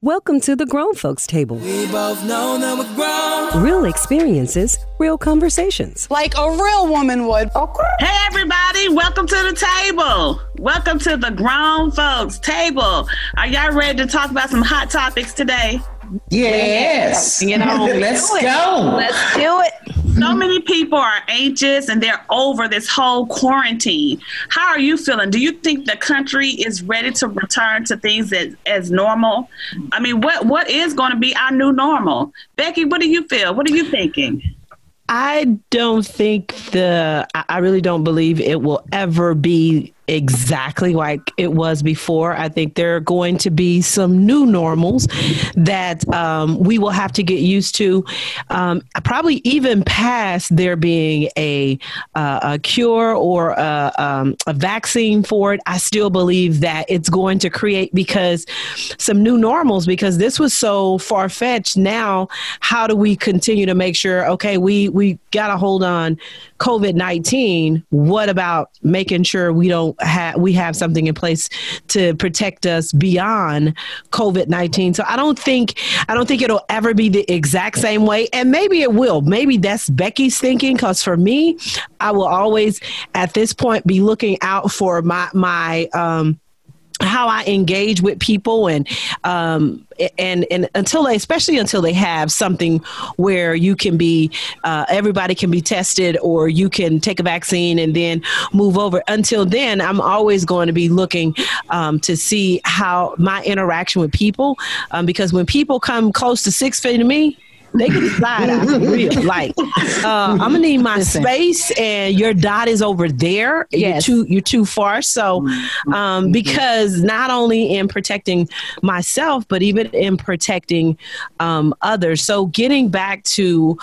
Welcome to the Grown Folks Table. We both know that we're grown. Real experiences, real conversations. Like a real woman would. Okay. Hey, everybody, welcome to the table. Welcome to the Grown Folks Table. Are y'all ready to talk about some hot topics today? Yes. You know, let's go. Let's do it. So mm-hmm. many people are anxious and they're over this whole quarantine. How are you feeling? Do you think the country is ready to return to things as, as normal? I mean, what what is going to be our new normal? Becky, what do you feel? What are you thinking? I don't think the, I really don't believe it will ever be exactly like it was before. I think there are going to be some new normals that um, we will have to get used to, um, probably even past there being a, uh, a cure or a, um, a vaccine for it. I still believe that it's going to create because some new normals because this was so far fetched. Now, how do we continue to make sure? Okay, we we got to hold on COVID nineteen. What about making sure we don't have we have something in place to protect us beyond COVID nineteen. So I don't think I don't think it'll ever be the exact same way, and maybe it will. Maybe that's Becky's thinking. Because for me, I will always at this point be looking out for my my um, how I engage with people and um, and and until they especially until they have something where you can be uh, everybody can be tested or you can take a vaccine and then move over. Until then I'm always going to be looking um, to see how my interaction with people um, because when people come close to six feet of me they can slide out real. Like, uh, I'm gonna need my Listen. space, and your dot is over there. Yes. You're too you're too far. So, um, because not only in protecting myself, but even in protecting um, others. So, getting back to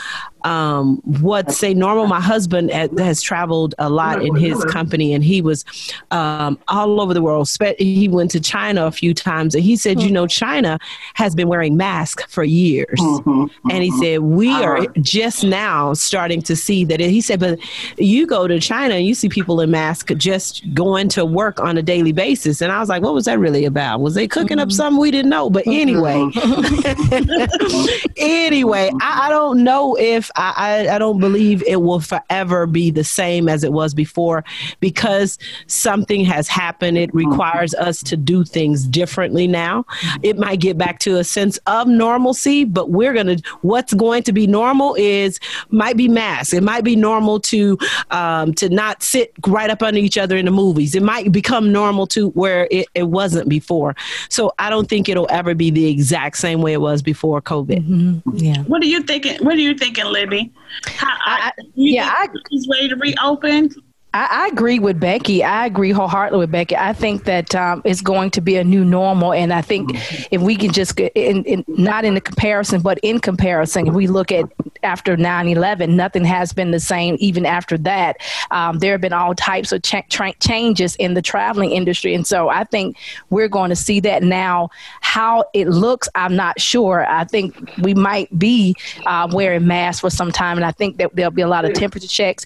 um, what say normal. My husband has traveled a lot in his company, and he was um, all over the world. He went to China a few times, and he said, "You know, China has been wearing masks for years." Mm-hmm, and he said, "We are just now starting to see that." He said, "But you go to China, and you see people in masks just going to work on a daily basis." And I was like, "What was that really about? Was they cooking mm-hmm. up something we didn't know?" But anyway, anyway, I, I don't know if I, I, don't believe it will forever be the same as it was before because something has happened. It requires us to do things differently now. It might get back to a sense of normalcy, but we're going to, what's going to be normal is, might be mass. It might be normal to, um, to not sit right up under each other in the movies. It might become normal to where it, it wasn't before. So I don't think it'll ever be the exact same way it was before COVID. Mm-hmm. Yeah. What are you thinking? What are you thinking, Libby? How, I, yeah, I, he's ready to reopen. I, agree with Becky. I agree wholeheartedly with Becky. I think that um, it's going to be a new normal, and I think if we can just in, in, not in the comparison, but in comparison, if we look at after 9-11, nothing has been the same. Even after that, um, there have been all types of cha- tra- changes in the traveling industry, and so I think we're going to see that now. How it looks, I'm not sure. I think we might be uh, wearing masks for some time, and I think that there'll be a lot of temperature checks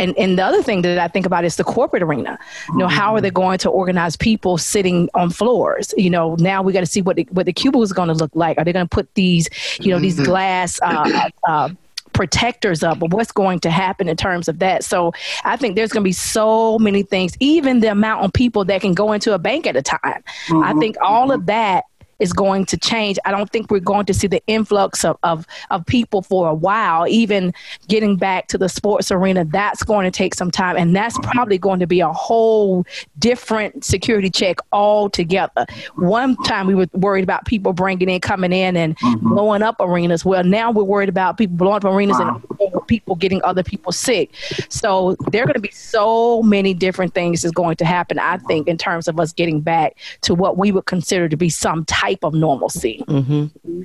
and and the other thing that I think about is the corporate arena. You know, how are they going to organize people sitting on floors? You know, now we got to see what the, what the cubicle is going to look like. Are they going to put these, you know, these mm-hmm. glass uh, uh, protectors up but what's going to happen in terms of that so i think there's going to be so many things even the amount of people that can go into a bank at a time mm-hmm. i think all of that is going to change. I don't think we're going to see the influx of, of, of people for a while. Even getting back to the sports arena, that's going to take some time. And that's probably going to be a whole different security check altogether. One time we were worried about people bringing in, coming in and mm-hmm. blowing up arenas. Well, now we're worried about people blowing up arenas wow. and people getting other people sick. So there are going to be so many different things that's going to happen, I think, in terms of us getting back to what we would consider to be some type type of normalcy. Mm-hmm.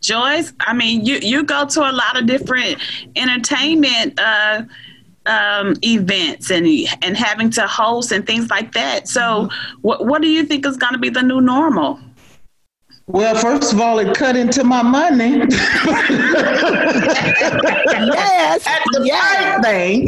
Joyce, I mean, you you go to a lot of different entertainment uh, um, events and and having to host and things like that. So, mm-hmm. what what do you think is going to be the new normal? Well, first of all, it cut into my money. yes. At the yes. first thing.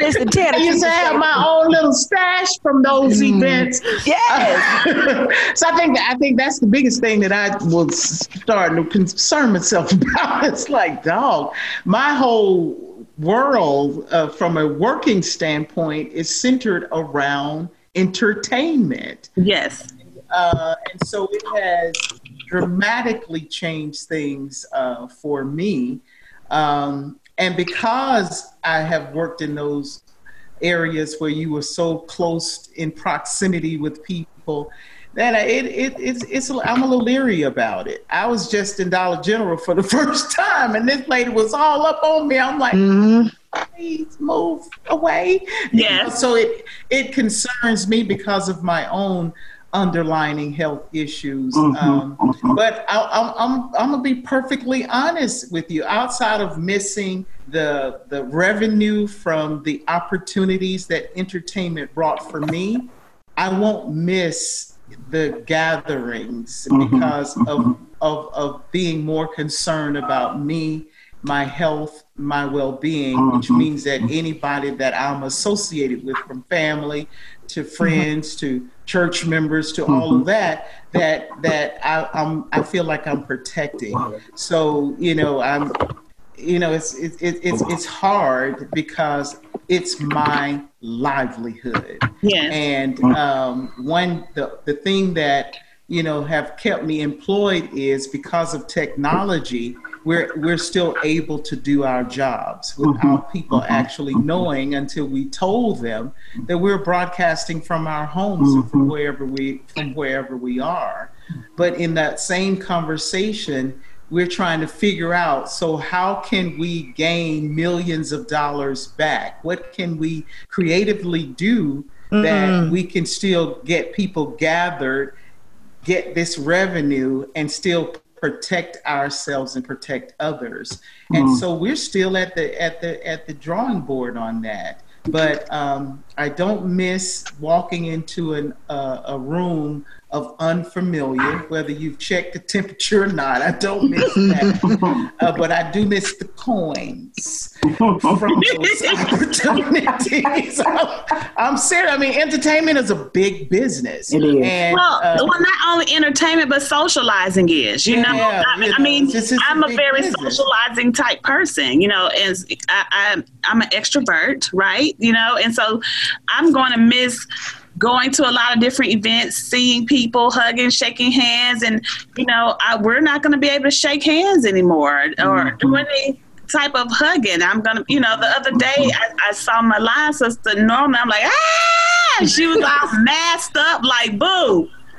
Listen, Ted, I used to have my own little stash from those events. Yes. so I think I think that's the biggest thing that I was starting to concern myself about. It's like, dog, my whole world uh, from a working standpoint is centered around entertainment. Yes. Uh, and so it has dramatically changed things uh, for me. Um, and because I have worked in those areas where you were so close in proximity with people, that it, it it's, it's I'm a little leery about it. I was just in Dollar General for the first time, and this lady was all up on me. I'm like, please move away. You Yes. know, so it it concerns me because of my own underlining health issues. Mm-hmm. Um, mm-hmm. but I, I'm, I'm, I'm gonna be perfectly honest with you. Outside of missing the the revenue from the opportunities that entertainment brought for me, I won't miss the gatherings mm-hmm. because of, of of being more concerned about me, my health, my well-being, which means that anybody that I'm associated with, from family to friends to church members to all of that, that that I, I'm I feel like I'm protecting. So you know I'm you know it's it's it's it's hard because it's my livelihood Yes. and um, one the the thing that you know have kept me employed is because of technology we're we're still able to do our jobs without mm-hmm. people mm-hmm. actually mm-hmm. knowing until we told them that we're broadcasting from our homes and from wherever we from wherever we are. But in that same conversation we're trying to figure out so how can we gain millions of dollars back? What can we creatively do that we can still get people gathered get this revenue and still protect ourselves and protect others. And so we're still at the at the at the drawing board on that. But um, i don't miss walking into an, uh, a room of unfamiliar whether you've checked the temperature or not i don't miss that uh, but i do miss the coins from those opportunities I'm, I'm serious i mean entertainment is a big business It is. and Well, uh, well, not only entertainment, but socializing is. You know, Yeah, I, you I know, mean, this is a I'm a big very business. socializing type person. You know, and I, I, I'm an extrovert, right? You know, and so I'm going to miss going to a lot of different events, seeing people, hugging, shaking hands, and you know, I, we're not going to be able to shake hands anymore or do any type of hugging. I'm gonna, you know, the other day I, I saw my line sister Norma. I'm like, ah, she was all masked up, like boo.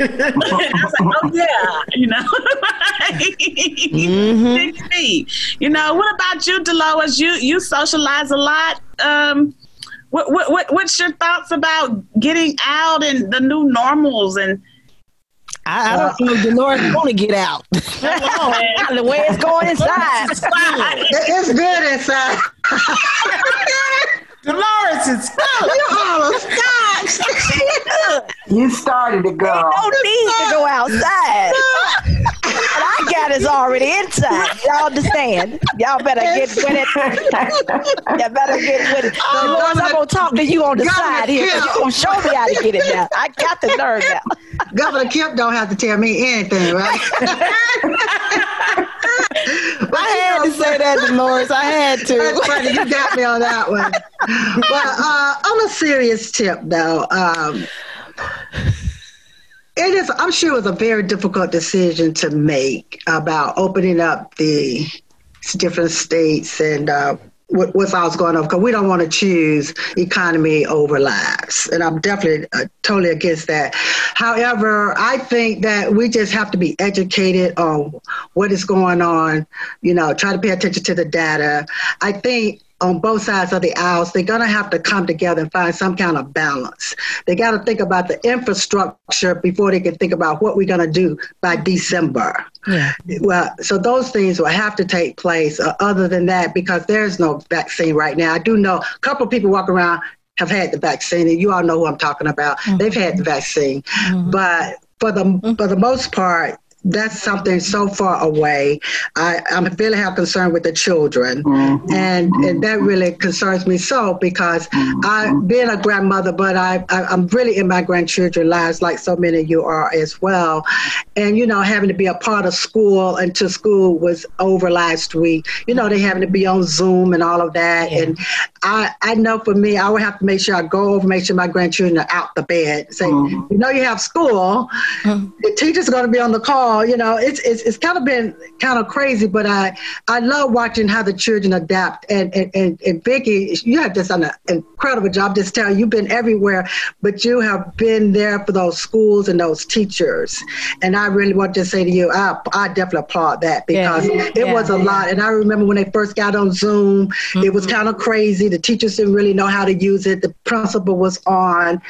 I was like, oh yeah, you know, feet. You know, what about you, Dolores? You you socialize a lot. Um, what, what what what's your thoughts about getting out and the new normals and I, I don't know if Dolores want to get out. the way it's going inside. It's good inside. dolores is You started it, girl. No need to go outside. what I got is already inside. Y'all understand? Y'all better get with it. Y'all better get with it. Oh, Dolores, I'm gonna talk to you on the Governor side here. 'cause You gonna show me how to get it now. I got the nerve now. Governor Kemp don't have to tell me anything, right? I had to say that, Dolores. I had That's to. funny. You got me on that one. But uh, on a serious tip, though, um, it is. I'm sure it was a very difficult decision to make about opening up the different states and uh, all going on because we don't want to choose economy over lives, and I'm definitely uh, totally against that. However, I think that we just have to be educated on what is going on. You know, try to pay attention to the data. I think on both sides of the aisles, they're going to have to come together and find some kind of balance. They got to think about the infrastructure before they can think about what we're going to do by December. Yeah. Well, so those things will have to take place. Uh, other than that, because there's no vaccine right now. I do know a couple of people walk around have had the vaccine, and you all know who I'm talking about. They've had the vaccine, but for the mm-hmm. for the most part, that's something so far away. I, I'm really have concern with the children, mm-hmm. and and that really concerns me so because mm-hmm. I being a grandmother, but I, I am really in my grandchildren's lives like so many of you are as well, and you know having to be a part of school until school was over last week. You know they having to be on Zoom and all of that, yeah. and I I know for me I would have to make sure I go over, make sure my grandchildren are out the bed. Say mm-hmm. you know you have school, mm-hmm. the teacher's going to be on the call you know, it's, it's, it's kind of been kind of crazy, but I, I love watching how the children adapt. And, and, and, and Vicki, you have just done an incredible job. Just tell you, you've been everywhere, but you have been there for those schools and those teachers. And I really want to say to you, I, I definitely applaud that because yeah. it yeah. was a lot. And I remember when they first got on Zoom, mm-hmm. it was mm-hmm. kind of crazy. The teachers didn't really know how to use it. The principal was on.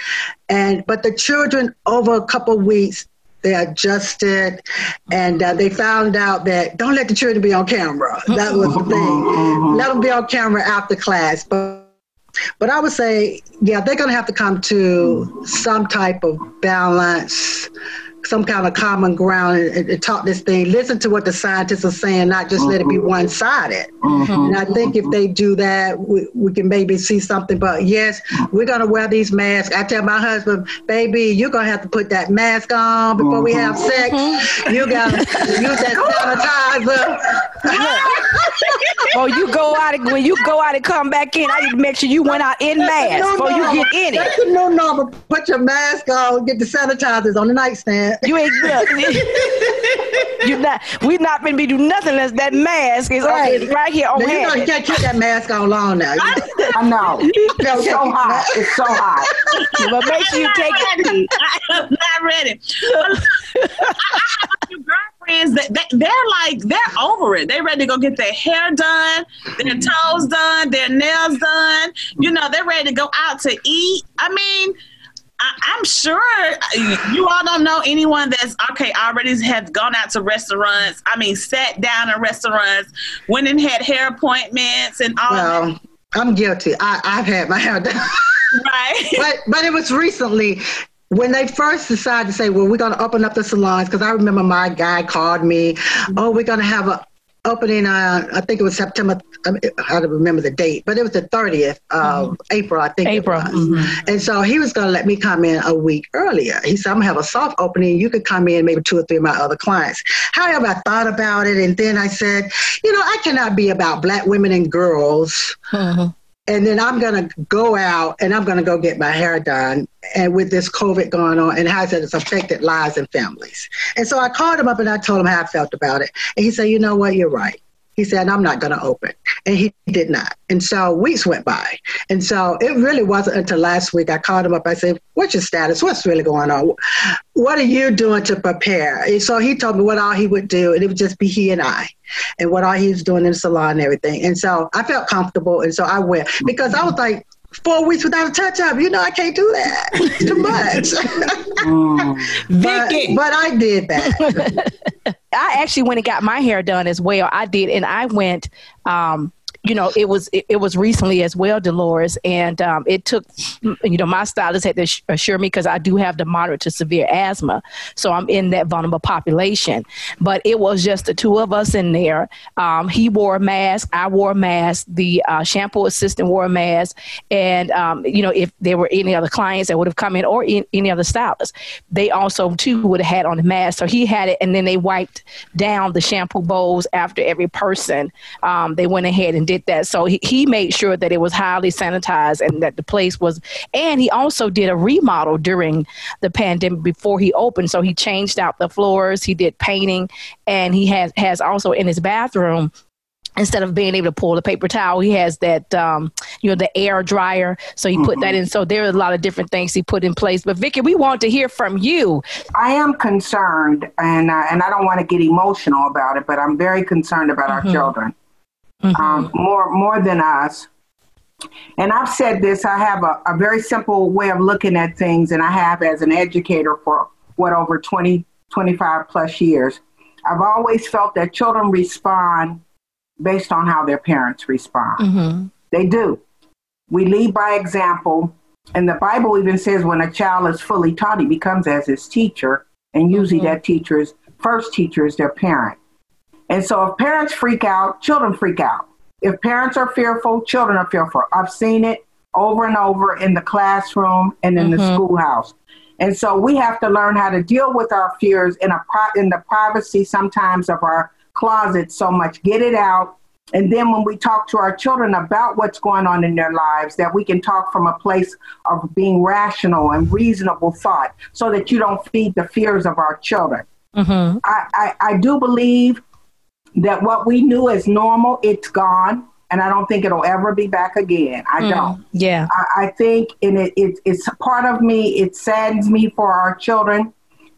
And, but the children over a couple of weeks, they adjusted, and uh, they found out that don't let the children be on camera. That was the thing. Mm-hmm. Let them be on camera after class. But but I would say, yeah, they're going to have to come to some type of balance some kind of common ground and, and, talk this thing. Listen to what the scientists are saying, not just mm-hmm. let it be mm-hmm. one sided. Mm-hmm. And I think if they do that, we, we can maybe see something. But yes, we're going to wear these masks. I tell my husband, baby, you're going to have to put that mask on before mm-hmm. we have sex. Mm-hmm. You got to use that sanitizer. or you go out and, when you go out and come back in, I need to make sure you went out in mask no, before no, you get in it. No, no, but put your mask on, get the sanitizers on the nightstand. You ain't good. you not. We not gonna be do nothing unless that mask is right, on, right here on now, hand. You, know, you can't keep that mask on long now. I know. It's so hot. It's so hot. but make sure you take it. I am not ready. Girlfriends that they, they're like they're over it. They're ready to go get their hair done, their mm-hmm. toes done, their nails done. You know, they're ready to go out to eat. I mean I, am sure you all don't know anyone that's okay already have gone out to restaurants. I mean, sat down in restaurants, went and had hair appointments and all. Well, I'm guilty. I, I've had my hair done. Right. but but it was recently when they first decided to say, well, we're going to open up the salons, because I remember my guy called me, oh, we're going to have a opening, uh, I think it was September, I don't remember the date, but it was the 30th of mm-hmm. April, I think April. Mm-hmm. And so he was going to let me come in a week earlier. He said, I'm going to have a soft opening. You could come in, maybe two or three of my other clients. However, I thought about it, and then I said, you know, I cannot be about black women and girls. Mm-hmm and then I'm to go out and I'm to go get my hair done. And with this COVID going on, and how it's affected lives and families. And so I called him up and I told him how I felt about it. And he said, You know what? You're right. He said, I'm not going to open. And he did not. And so weeks went by. And so it really wasn't until last week I called him up. I said, What's your status? What's really going on? What are you doing to prepare? And so he told me what all he would do, and it would just be he and I, and what all he was doing in the salon and everything. And so I felt comfortable. And so I went because I was like, four weeks without a touch up. You know, I can't do that. It's too much. Mm. but, but I did that. I actually went and got my hair done as well. I did, and I went um, you know, it was it, it, was recently as well, Dolores, and um, it took, you know, my stylist had to assure me because I do have the moderate to severe asthma, so I'm in that vulnerable population. But it was just the two of us in there. Um, he wore a mask, I wore a mask, the uh, shampoo assistant wore a mask, and um, you know, if there were any other clients that would have come in or in, any other stylists, they also too would have had on the mask. So he had it, and then they wiped down the shampoo bowls after every person. Um, they went ahead and did did that. So he, he made sure that it was highly sanitized and that the place was, and he also did a remodel during the pandemic before he opened. So he changed out the floors, he did painting, and he has, has also in his bathroom instead of being able to pull the paper towel, he has that um, you know the air dryer. So he mm-hmm. put that mm-hmm. in. So there are a lot of different things he put in place. But Vicki, we want to hear from you. I am concerned, and uh, and I don't want to get emotional about it, but I'm very concerned about mm-hmm. our children mm-hmm. um, more more than us. And I've said this. I have a, a very simple way of looking at things, and I have as an educator for what over 20, 25 plus years. I've always felt that children respond based on how their parents respond. Mm-hmm. They do. We lead by example. And the Bible even says when a child is fully taught, he becomes as his teacher. And usually mm-hmm. that teacher is, first teacher is their parent. And so if parents freak out, children freak out. If parents are fearful, children are fearful. I've seen it over and over in the classroom and in mm-hmm. the schoolhouse. And so we have to learn how to deal with our fears in a in the privacy sometimes of our closet so much. Get it out. And then when we talk to our children about what's going on in their lives, that we can talk from a place of being rational and reasonable thought so that you don't feed the fears of our children. Mm-hmm. I, I, I do believe that what we knew as normal, it's gone. And I don't think it'll ever be back again. I mm, don't. Yeah. I, I think and it, it, it's part of me, it saddens me for our children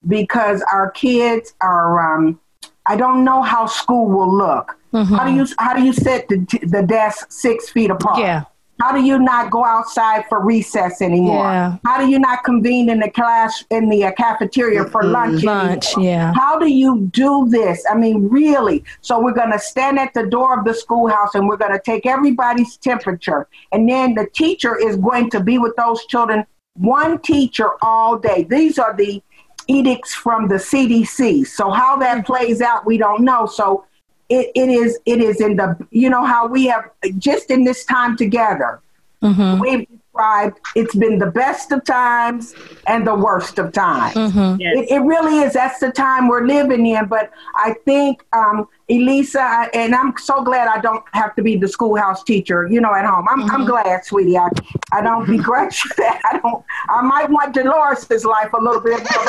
because our kids are, um, I don't know how school will look. Mm-hmm. How do you how do you set the the desk six feet apart? Yeah. How do you not go outside for recess anymore? Yeah. How do you not convene in the class in the uh, cafeteria for lunch? Lunch, anymore? yeah. How do you do this? I mean, really? So we're going to stand at the door of the schoolhouse and we're going to take everybody's temperature, and then the teacher is going to be with those children. One teacher all day. These are the edicts from the CDC. So how that mm. plays out, we don't know. So it, it is it is in the you know how we have just in this time together mm-hmm. we've described it's been the best of times and the worst of times mm-hmm. yes. it, it, really is that's the time we're living in but i think um, elisa and i'm so glad i don't have to be the schoolhouse teacher you know at home i'm, mm-hmm. I'm glad sweetie I, I don't begrudge that i don't i might want dolores's life a little bit more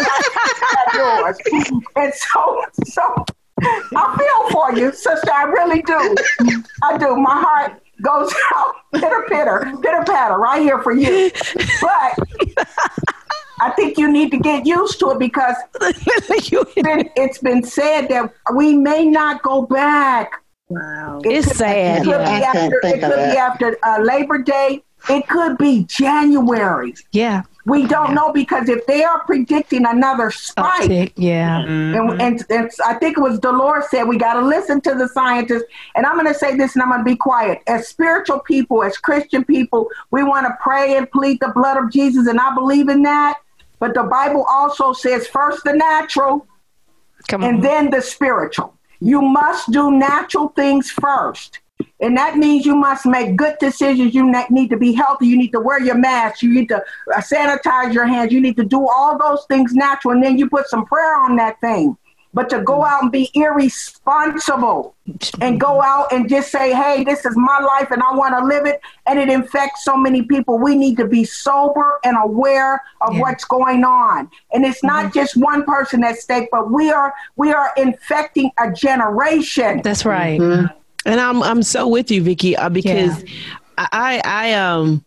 yours and so so I feel for you, sister. I really do. I do. My heart goes out pitter pitter, pitter patter, right here for you. But I think you need to get used to it because it's been, it's been said that we may not go back. Wow, it it's could, sad. It could yeah. be after, it could be after uh, Labor Day. It could be January. Yeah. We don't know because if they are predicting another spike, Uptick, yeah, mm-hmm. and, and, and, I think it was Dolores said we got to listen to the scientists. And I'm going to say this, and I'm going to be quiet. As spiritual people, as Christian people, we want to pray and plead the blood of Jesus, and I believe in that. But the Bible also says first the natural, and then the spiritual. You must do natural things first. And that means you must make good decisions. You need to be healthy. You need to wear your mask. You need to uh, sanitize your hands. You need to do all those things natural. And then you put some prayer on that thing. But to go out and be irresponsible and go out and just say, hey, this is my life and I want to live it, and it infects so many people. We need to be sober and aware of yeah. what's going on. And it's not mm-hmm. just one person at stake, but we are we are infecting a generation. That's right. Mm-hmm. And I'm I'm so with you, Vicky, uh, because yeah. I I um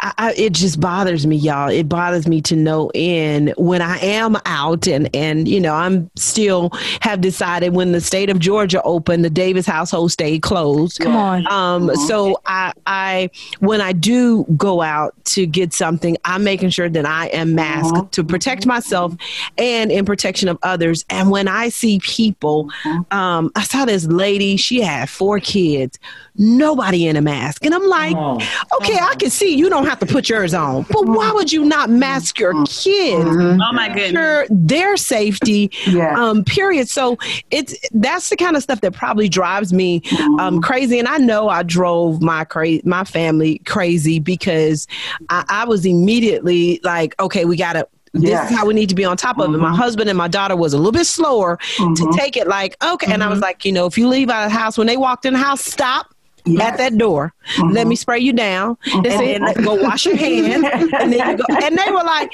I, it just bothers me, y'all. It bothers me to no end when I am out and and you know I'm still have decided when the state of Georgia opened, the Davis household stayed closed. Come on. Um, so I I when I do go out to get something, I'm making sure that I am masked uh-huh. to protect myself and in protection of others. And when I see people, um, I saw this lady. She had four kids nobody in a mask. And I'm like, oh. okay, I can see you don't have to put yours on, but why would you not mask your kids? Mm-hmm. Oh my goodness. Sure, their safety, yeah. um, period. So it's that's the kind of stuff that probably drives me um, crazy. And I know I drove my cra- my family crazy because I, I was immediately like, okay, we got to this yes. is how we need to be on top of mm-hmm. it. My mm-hmm. husband and my daughter was a little bit slower mm-hmm. to take it like, okay. Mm-hmm. And I was mm-hmm. like, you know, if you leave out of the house, when they walked in the house, stop, yes. at that door. Mm-hmm. Let me spray you down, mm-hmm. and then go wash your hand, and then go. And they were like.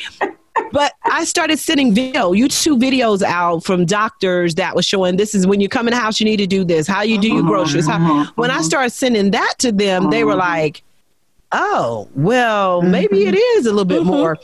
But I started sending video, YouTube videos out from doctors that was showing this is when you come in the house, you need to do this, how you do your groceries. How, mm-hmm. when I started sending that to them, they were mm-hmm. like, oh, well, maybe it is a little bit mm-hmm. more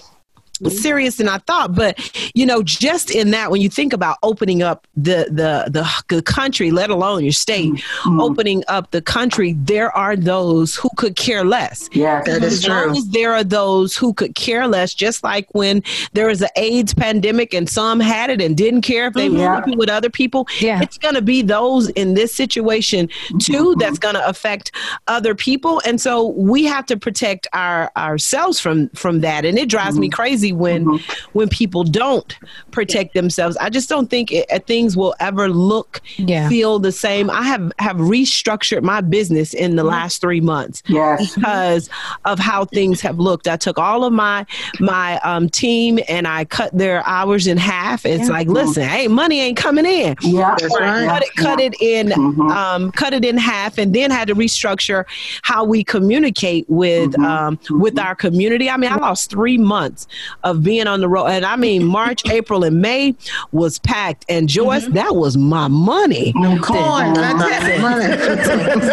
serious than I thought. But you know, just in that, when you think about opening up the the the, the country, let alone your state, mm-hmm. opening up the country, there are those who could care less. Yeah, that is true. There are those who could care less. Just like when there was an AIDS pandemic and some had it and didn't care if they mm-hmm. were with other people. Yeah, it's going to be those in this situation too mm-hmm. that's going to affect other people, and so we have to protect our ourselves from from that. And it drives me mm-hmm. crazy crazy when mm-hmm. when people don't protect themselves. I just don't think it, uh, things will ever look yeah. feel the same. I have have restructured my business in the mm-hmm. last three months yes. because of how things have looked. I took all of my my um, team and I cut their hours in half. It's yeah. like, listen, hey, money ain't coming in. Yeah, that's right. Cut it, cut it in, mm-hmm. um, cut it in half, and then had to restructure how we communicate with mm-hmm. um, with our community. I mean, I lost three months of being on the road, and I mean, March, April, and May was packed. And Joyce, mm-hmm. that was my money. Coins,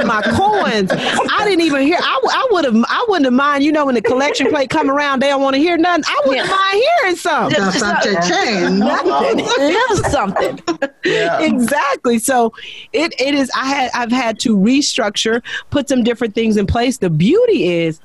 my coins. I didn't even hear. I, I would have. I wouldn't have mind. You know, when the collection plate come around, they don't want to hear nothing. I wouldn't yeah. mind hearing something. Just, something. something. Yeah. Exactly. So it it is. I had I've had to restructure, put some different things in place. The beauty is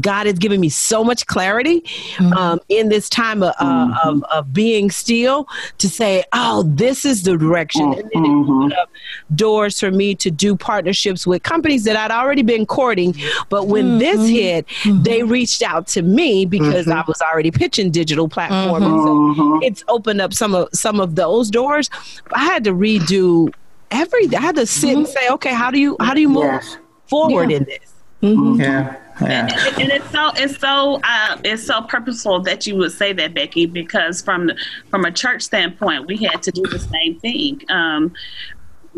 God has given me so much clarity mm-hmm. um, in this time of, uh, mm-hmm. of, of, being still to say, oh, this is the direction. And then mm-hmm. it doors for me to do partnerships with companies that I'd already been courting. But when this mm-hmm. hit, mm-hmm. they reached out to me because mm-hmm. I was already pitching digital platforms. So it's opened up some of some of those doors. I had to redo every. I had to sit and say, okay, how do you how do you move yes. forward yeah. in this? Yeah. Yeah. And, and, it's so it's so uh, it's so purposeful that you would say that, Becky, because from from a church standpoint, we had to do the same thing. Um,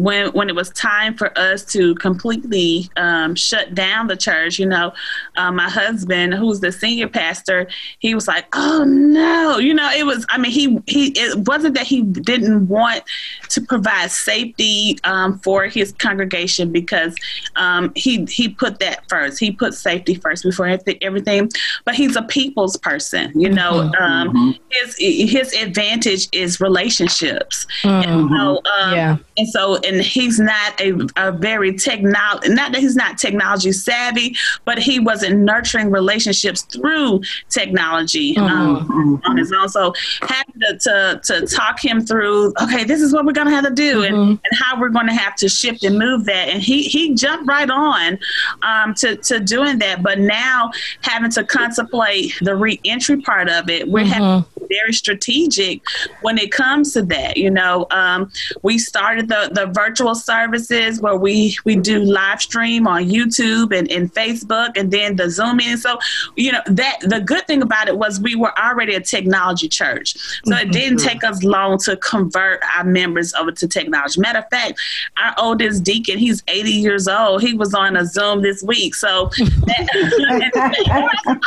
when when it was time for us to completely um, shut down the church, you know, uh, my husband, who's the senior pastor, he was like, "Oh no," you know, it was. I mean, he he. It wasn't that he didn't want to provide safety um, for his congregation because um, he he put that first. He put safety first before everything. But he's a people's person, you know. Mm-hmm. Um, mm-hmm. his his advantage is relationships, mm-hmm. and so um, yeah, and so and he's not a, a very technology not that he's not technology savvy but he wasn't nurturing relationships through technology um, mm-hmm. on his own so had to, to, to talk him through okay this is what we're going to have to do mm-hmm. and, and how we're going to have to shift and move that and he he jumped right on um, to, to doing that but now having to contemplate the reentry part of it we're mm-hmm. having very strategic when it comes to that you know um, we started the the virtual services where we we do live stream on YouTube and, and Facebook and then the Zoom meeting. So, you know, that the good thing about it was we were already a technology church. So mm-hmm. it didn't take us long to convert our members over to technology. Matter of fact, our oldest deacon, he's 80 years old. He was on a Zoom this week. So that, oh my God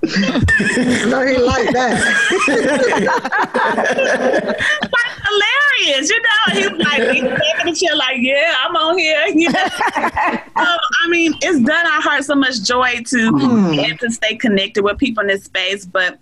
no, he like that. like hilarious, you know. He's like he's taking the chair, like, yeah, I'm on here. You know? so, I mean, it's done our heart so much joy to mm. be to stay connected with people in this space, but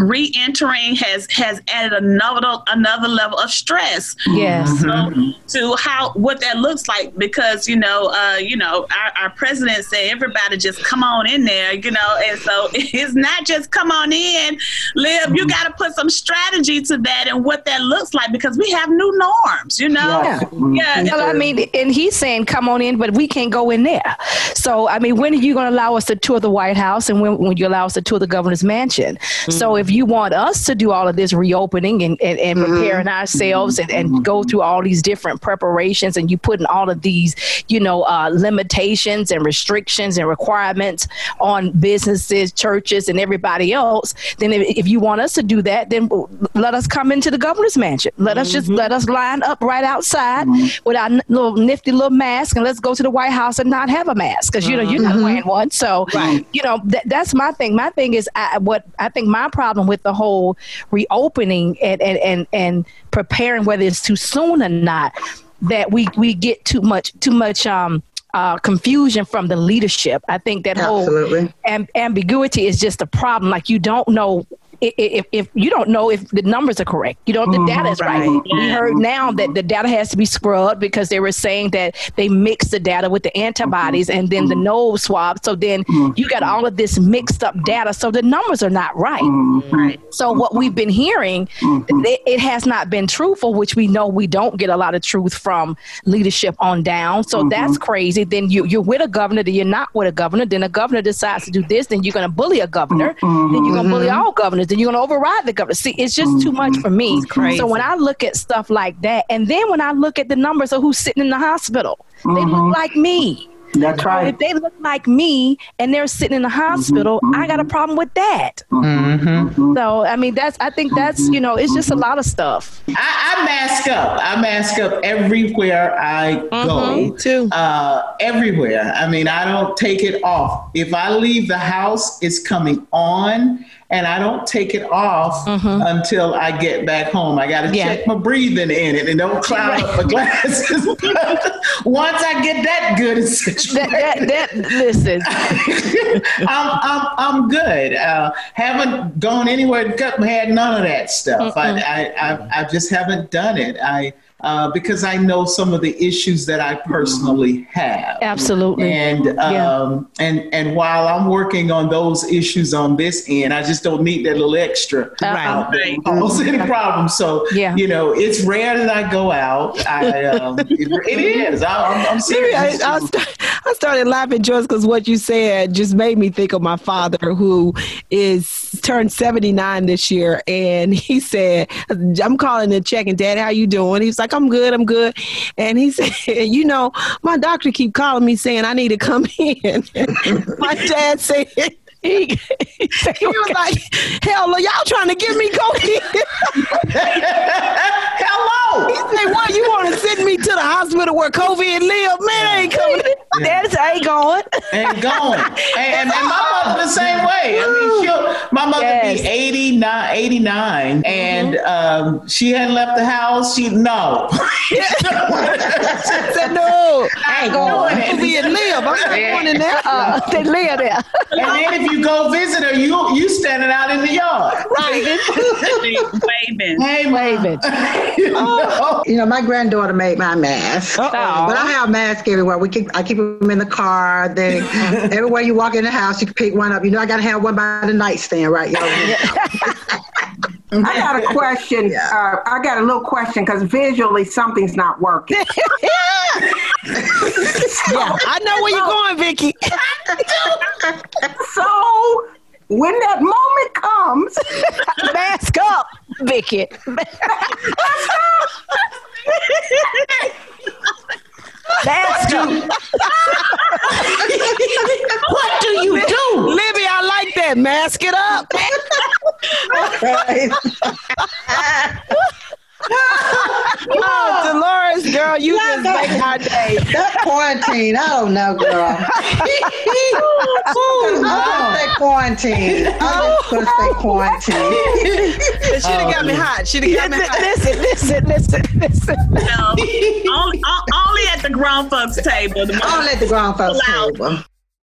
re-entering has has added another another level of stress. Yes. So, to how what that looks like because you know uh, you know our, our president said everybody just come on in there you know and so it's not just come on in live you got to put some strategy to that and what that looks like because we have new norms you know? Yeah, yeah. Well, i mean and he's saying come on in but we can't go in there. So i mean when are you going to allow us to tour the white house and when, when you allow us to tour the governor's mansion? Mm-hmm. so if you want us to do all of this reopening and, and, and mm-hmm. preparing ourselves and, and go through all these different preparations and you putting all of these, you know, uh, limitations and restrictions and requirements on businesses, churches, and everybody else, then if, if you want us to do that, then let us come into the governor's mansion. Let mm-hmm. us just mm-hmm. let us line up right outside mm-hmm. with our little nifty little mask and let's go to the White House and not have a mask because you know you're not wearing one. So right. you know th- that's my thing. My thing is I, what I think my problem with the whole reopening and and and, and preparing whether it's too soon or not that we we get too much too much um uh, confusion from the leadership. I think that Absolutely. whole amb- ambiguity is just a problem. Like you don't know if, if you don't know if the numbers are correct, you don't. The mm-hmm, data is right. Right. We heard now that the data has to be scrubbed because they were saying that they mix the data with the antibodies mm-hmm. and then the mm-hmm. nose swab. So then you got all of this mixed up data. So the numbers are not right. Right. So what we've been hearing, it, it has not been truthful, which we know we don't get a lot of truth from leadership on down. So that's crazy. Then you you're with a governor, then you're not with a governor. Then a governor decides to do this, then you're going to bully a governor. Then you're going to bully all governors. Then you're going to override the governor. See, it's just too much for me. Mm-hmm. So when I look at stuff like that, and then when I look at the numbers of who's sitting in the hospital, they look mm-hmm. like me. That's right. if they look like me and they're sitting in the mm-hmm. hospital, I got a problem with that. So I mean, that's I think that's you know, it's just a lot of stuff. I, I mask up. I mask up everywhere I go. Me too. Uh, everywhere. I mean, I don't take it off. If I leave the house, it's coming on, and I don't take it off until I get back home. I got to Yeah. check my breathing in it and don't cloud up my glasses. Once I get that good, it's That, that, that listen, I'm, I'm, I'm good. Uh, haven't gone anywhere to cut my hair, none of that stuff. I, I, I, I just haven't done it. I, uh, because I know some of the issues that I personally have. absolutely. And Yeah. um, and and while I'm working on those issues on this end, I just don't need that little extra. Uh-uh. Right. Almost any problem. So Yeah. you know, it's rare that I go out. I um, it, it is. I, I'm, I'm Maybe I, serious. I, I started laughing just because what you said just made me think of my father, who is turned seventy nine this year, and he said, "I'm calling to check, and Dad, how you doing?" He was like, "I'm good, I'm good," and he said, "You know, my doctor keep calling me saying I need to come in." my dad said. He, he said- he was like, "Hell, are y'all trying to get me COVID?" Hello. He said, "What you want to send me to the hospital where COVID live? Man, I ain't coming." That's ain't going. and going. And, and, and my mother the same way. I mean, she'll, my mother Yes. be 89, 89 and um, she hadn't left the house. She, no. I said, "No, I ain't going. COVID live. I'm not going in there." Uh, they live there. And then if you go visit her, you you standing out in the yard. Waving. Hey, Ma. Waving. You know? You know, my granddaughter made my mask. But I have masks everywhere. We keep I keep them in the car. They everywhere you walk in the house, you can pick one up. You know, I gotta have one by the nightstand, right? You know, I got a question. Uh, I got a little question because visually something's not working. Yeah, I know where you're going, Vicky. So when that moment comes, Mask up, Vicky. Mask up. What do you do, Libby? I like that. Mask it up. right? Oh, Dolores, girl, you just make our day. that quarantine, I don't know, girl. I'm gonna say quarantine. I'm just gonna say quarantine. She'd have got me oh. hot. She'd have got me hot. Listen, listen, listen, listen. No, only, only at the grown folks table. The I'll let the grown folks Pull table.